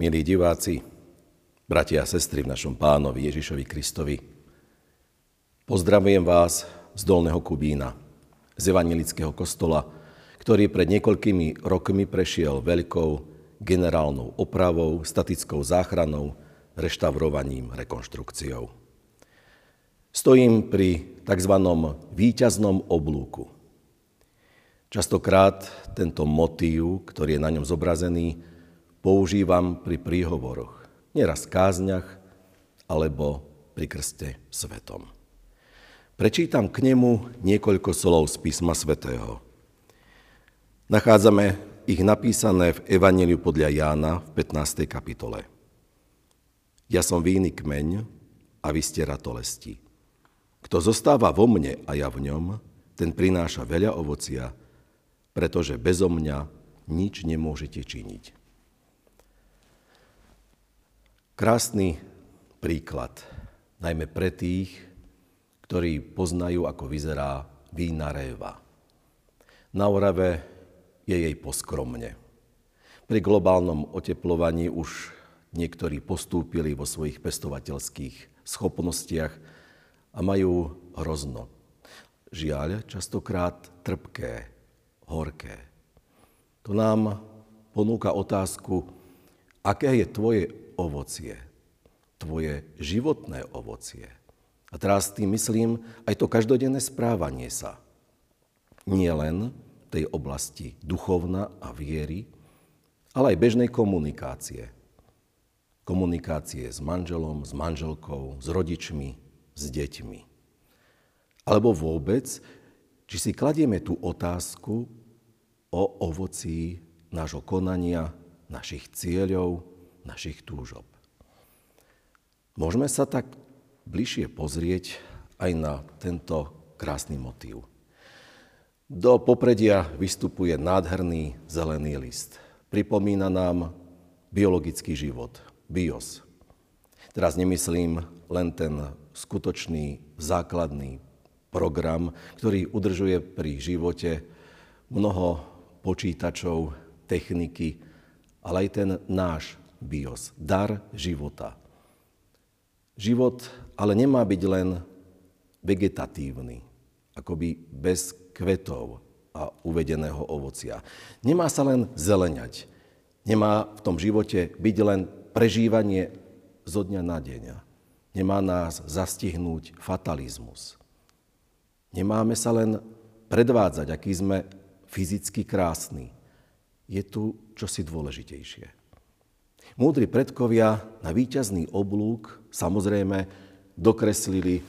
Milí diváci, bratia a sestry v našom pánovi Ježišovi Kristovi, pozdravujem vás z Dolného Kubína, z Evangelického kostola, ktorý pred niekoľkými rokmi prešiel veľkou generálnou opravou, statickou záchranou, reštaurovaním, rekonštrukciou. Stojím pri tzv. výťaznom oblúku. Častokrát tento motív, ktorý je na ňom zobrazený, používam pri príhovoroch. Nieraz v kázniach, alebo pri krste svetom. Prečítam k nemu niekoľko slov z písma svätého. Nachádzame ich napísané v Evangeliu podľa Jána v 15. kapitole. Ja som víny kmeň a vy ste ratolesti. Kto zostáva vo mne a ja v ňom, ten prináša veľa ovocia, pretože bezo mňa nič nemôžete činiť. Krásny príklad, najmä pre tých, ktorí poznajú, ako vyzerá vína réva. Na Orave je jej poskromne. Pri globálnom oteplovaní už niektorí postúpili vo svojich pestovateľských schopnostiach a majú hrozno. Žiaľ, častokrát trpké, horké. To nám ponúka otázku, aké je tvoje ovocie, tvoje životné ovocie. A teraz tým myslím aj to každodenné správanie sa. Nie len tej oblasti duchovna a viery, ale aj bežnej komunikácie. Komunikácie s manželom, s manželkou, s rodičmi, s deťmi. Alebo vôbec, či si kladieme tú otázku o ovocí nášho konania, našich cieľov, našich túžob. Môžeme sa tak bližšie pozrieť aj na tento krásny motív. Do popredia vystupuje nádherný zelený list. Pripomína nám biologický život, bios. Teraz nemyslím len ten skutočný základný program, ktorý udržuje pri živote mnoho počítačov, techniky, ale aj ten náš bios, dar života. Život ale nemá byť len vegetatívny, akoby bez kvetov a uvedeného ovocia. Nemá sa len zeleňať. Nemá v tom živote byť len prežívanie zo dňa na deň Nemá nás zastihnúť fatalizmus. Nemáme sa len predvádzať, aký sme fyzicky krásni. Je tu čosi dôležitejšie. Múdri predkovia na víťazný oblúk samozrejme dokreslili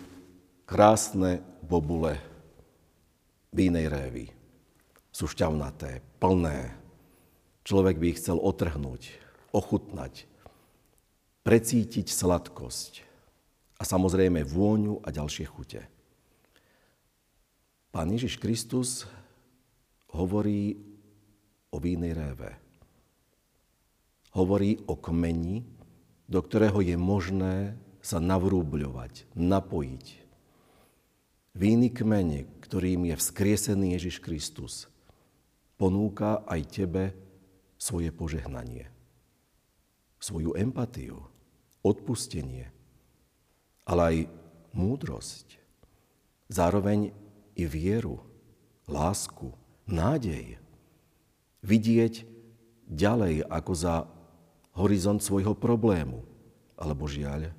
krásne bobule vínej révy. Sú šťavnaté, plné. Človek by ich chcel otrhnúť, ochutnať, precítiť sladkosť a samozrejme vôňu a ďalšie chute. Pán Ježiš Kristus hovorí o vínej réve. Hovorí o kmeni, do ktorého je možné sa navrúbľovať, napojiť. Víny kmene, ktorým je vzkriesený Ježiš Kristus, ponúka aj tebe svoje požehnanie, svoju empatiu, odpustenie – ale aj múdrosť. Zároveň i vieru, lásku, nádej. Vidieť ďalej ako za horizont svojho problému, alebo žiaľ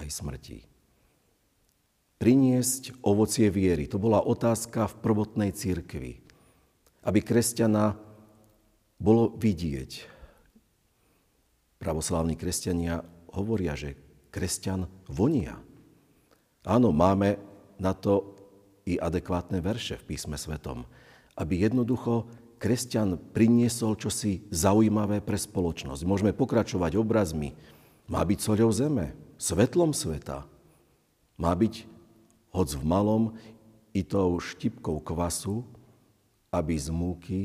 aj smrti. Priniesť ovocie viery, to bola otázka v prvotnej církvi. Aby kresťana bolo vidieť. Pravoslávni kresťania hovoria, že kresťan vonia. Áno, máme na to i adekvátne verše v písme svetom, aby jednoducho kresťan priniesol čosi zaujímavé pre spoločnosť. Môžeme pokračovať obrazmi. Má byť soľou zeme, svetlom sveta. Má byť, hoc v malom, i tou štipkou kvasu, aby z múky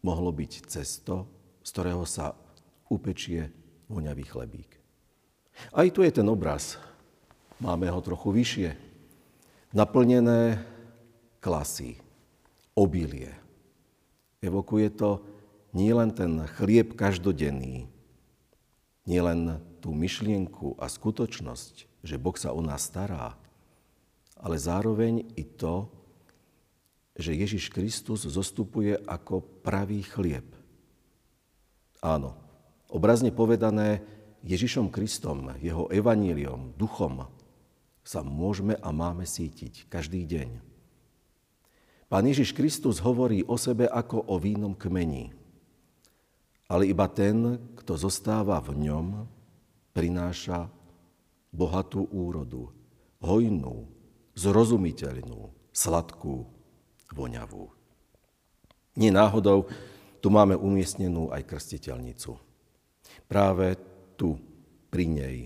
mohlo byť cesto, z ktorého sa upečie voňavý chlebík. Aj tu je ten obraz Máme ho trochu vyššie. Naplnené klasy, obilie. Evokuje to nie len ten chlieb každodenný, nielen tú myšlienku a skutočnosť, že Boh sa o nás stará, ale zároveň i to, že Ježiš Kristus zostupuje ako pravý chlieb. Áno, obrazne povedané, Ježišom Kristom, jeho evaníliom, duchom sa môžeme a máme sítiť každý deň. Pán Ježiš Kristus hovorí o sebe ako o vínom kmeni. Ale iba ten, kto zostáva v ňom, prináša bohatú úrodu, hojnú, zrozumiteľnú, sladkú, voňavú. Nie náhodou tu máme umiestnenú aj krstiteľnicu. Práve tu, pri nej,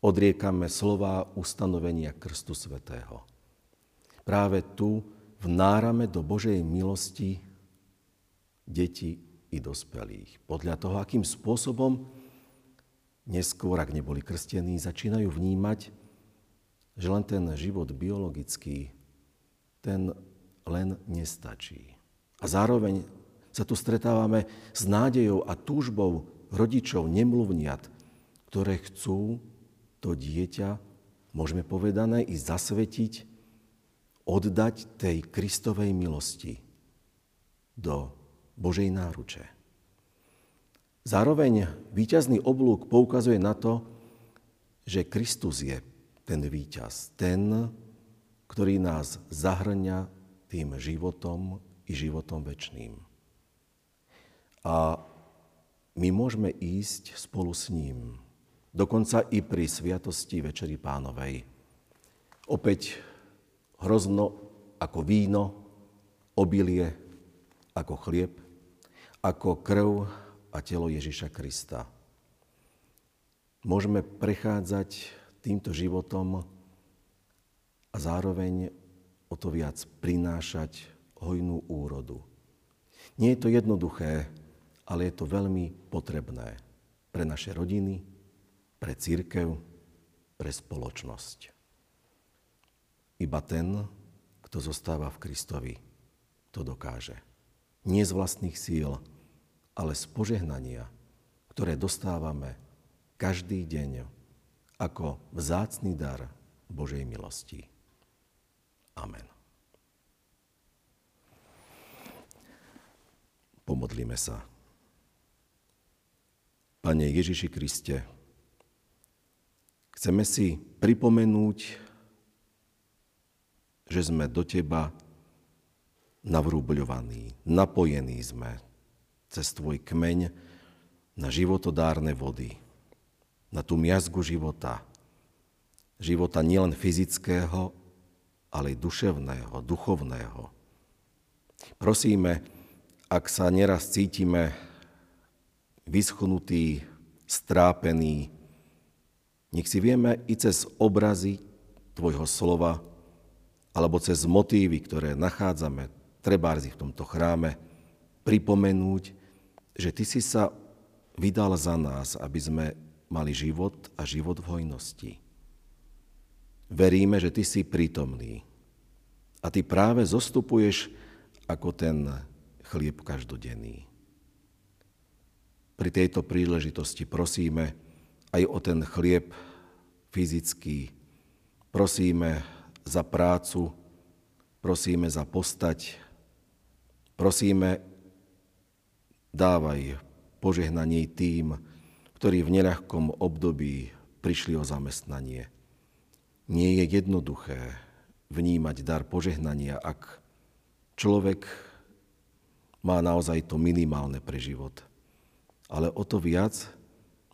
odriekame slova ustanovenia Krstu Svetého. Práve tu vnárame do Božej milosti deti i dospelých. Podľa toho, akým spôsobom neskôr, ak neboli krstení, začínajú vnímať, že len ten život biologický, ten len nestačí. A zároveň sa tu stretávame s nádejou a túžbou rodičov nemluvniat, ktoré chcú to dieťa, môžeme povedané, i zasvetiť, oddať tej Kristovej milosti do Božej náruče. Zároveň víťazný oblúk poukazuje na to, že Kristus je ten víťaz, ten, ktorý nás zahrňa tým životom i životom väčným. A my môžeme ísť spolu s ním, dokonca i pri sviatosti Večeri Pánovej. Opäť hrozno ako víno, obilie ako chlieb, ako krv a telo Ježiša Krista. Môžeme prechádzať týmto životom a zároveň o to viac prinášať hojnú úrodu. Nie je to jednoduché, ale je to veľmi potrebné pre naše rodiny, pre církev, pre spoločnosť. Iba ten, kto zostáva v Kristovi, to dokáže. Nie z vlastných síl, ale z požehnania, ktoré dostávame každý deň ako vzácný dar Božej milosti. Amen. Pomodlíme sa. Pane Ježiši Kriste, chceme si pripomenúť, že sme do Teba navrúbľovaní, napojení sme cez tvoj kmeň na životodárne vody, na tú miazgu života. Života nielen fyzického, ale aj duševného, duchovného. Prosíme, ak sa neraz cítime vyschnutí, strápení, nech si vieme i cez obrazy Tvojho slova alebo cez motívy, ktoré nachádzame trebárzi v tomto chráme, pripomenúť, že Ty si sa vydal za nás, aby sme mali život a život v hojnosti. Veríme, že Ty si prítomný a Ty práve zostupuješ ako ten chlieb každodenný. Pri tejto príležitosti prosíme aj o ten chlieb fyzický, prosíme za prácu, prosíme za postať, prosíme dávaj požehnanie tým, ktorí v neľahkom období prišli o zamestnanie. Nie je jednoduché vnímať dar požehnania, ak človek má naozaj to minimálne pre život. Ale o to viac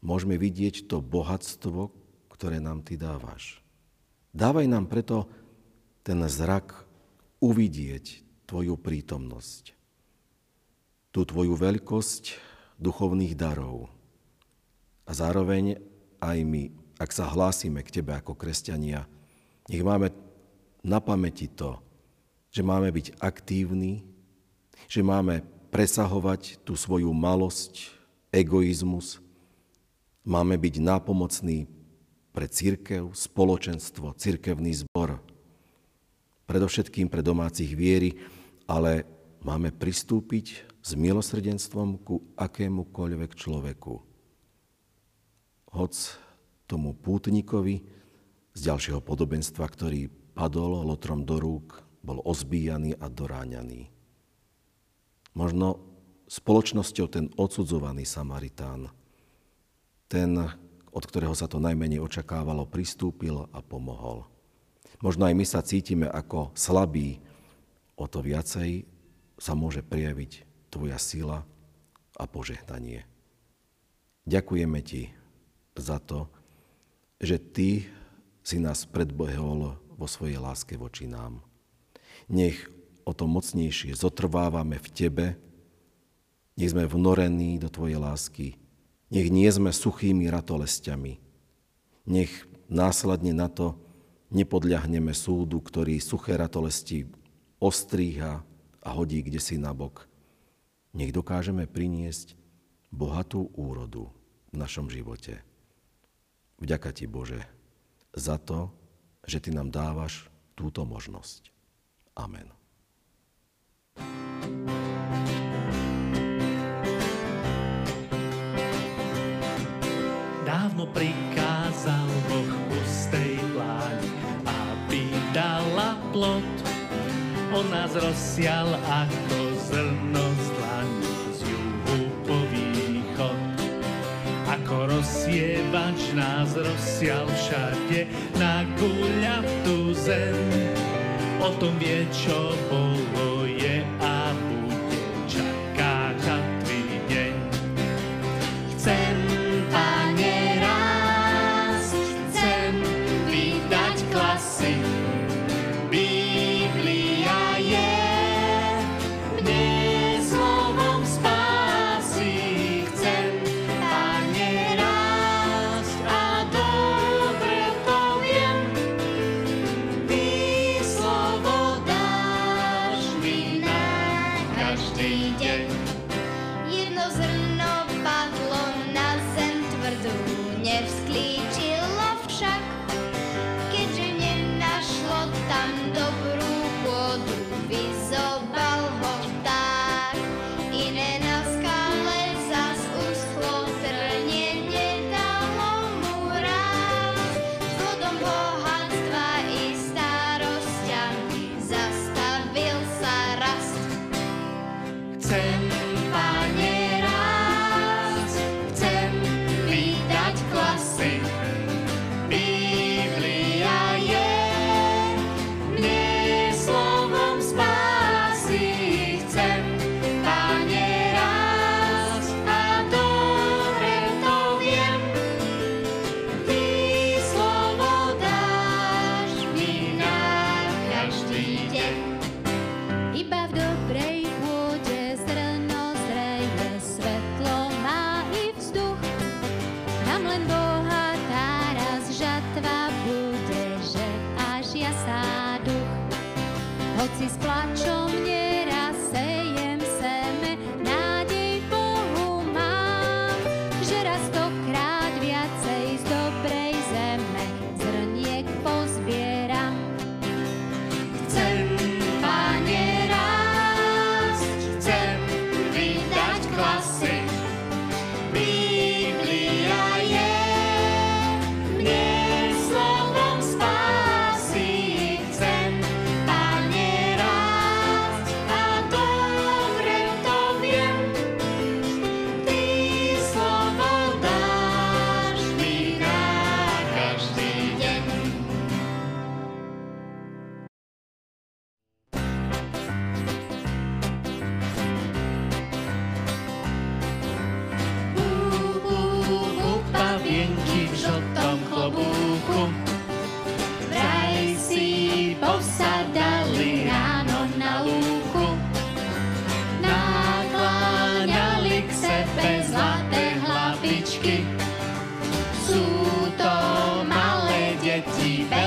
môžeme vidieť to bohatstvo, ktoré nám Ty dávaš. Dávaj nám preto ten zrak uvidieť Tvoju prítomnosť tú tvoju veľkosť duchovných darov. A zároveň aj my, ak sa hlásime k tebe ako kresťania, nech máme na pamäti to, že máme byť aktívni, že máme presahovať tú svoju malosť, egoizmus, máme byť nápomocní pre církev, spoločenstvo, církevný zbor, predovšetkým pre domácich viery, ale máme pristúpiť s milosrdenstvom ku akémukoľvek človeku. hoc tomu pútnikovi z ďalšieho podobenstva, ktorý padol lotrom do rúk, bol ozbíjaný a doráňaný. Možno spoločnosťou ten odsudzovaný Samaritán, ten, od ktorého sa to najmenej očakávalo, pristúpil a pomohol. Možno aj my sa cítime ako slabí, o to viacej sa môže prijaviť Tvoja sila a požehnanie. Ďakujeme Ti za to, že Ty si nás predbehol vo svojej láske voči nám. Nech o to mocnejšie zotrvávame v Tebe, nech sme vnorení do Tvojej lásky. Nech nie sme suchými ratolestiami. Nech následne na to nepodľahneme súdu, ktorý suché ratolesti ostríha a hodí kde si nabok. Nech dokážeme priniesť bohatú úrodu v našom živote. Vďaka Ti, Bože, za to, že Ty nám dávaš túto možnosť. Amen. dávno prikázal Boh pustej dala plod. On nás rozsial ako zrno z dlani z juhu po východ. Ako rozsievač nás rozsial všade na guľatú zem. O tom vie, čo bolo je a oci s petit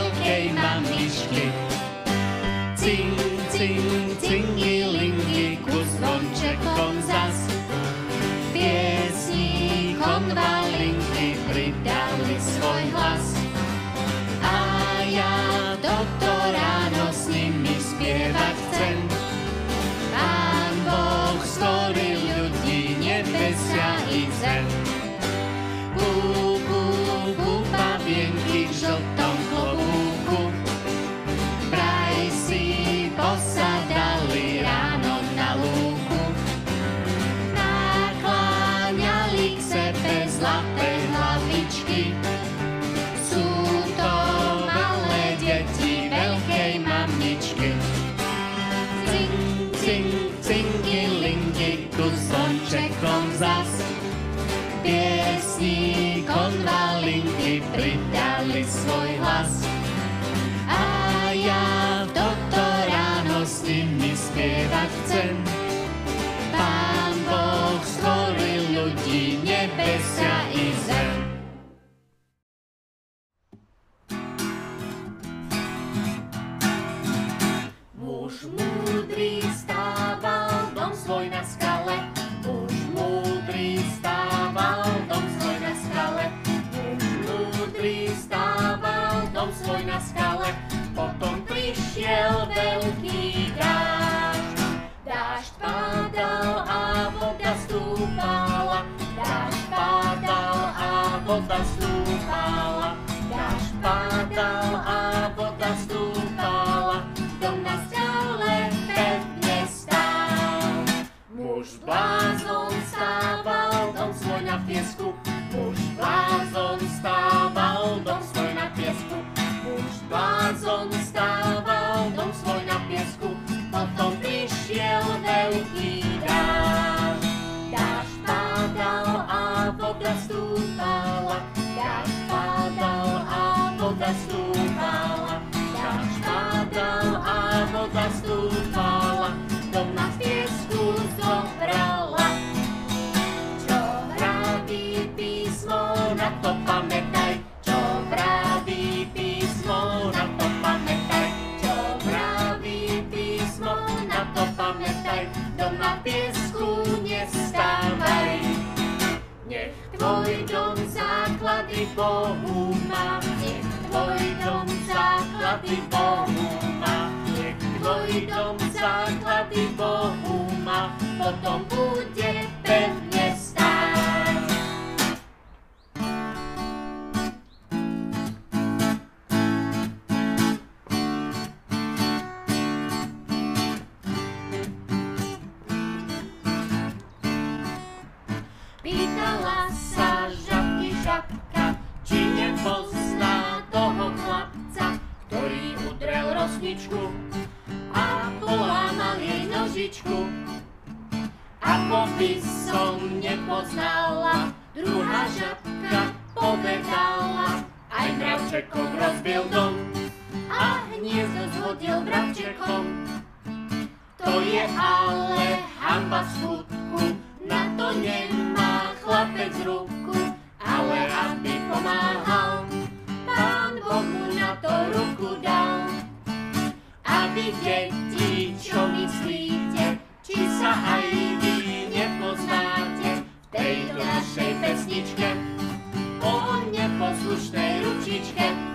Marekom. To je ale hamba v skutku, na to nemá chlapec ruku, ale aby pomáhal, pán Boh mu na to ruku dal. aby vy deti, čo myslíte, či sa aj vy nepoznáte v tejto našej pesničke o neposlušnej ručičke.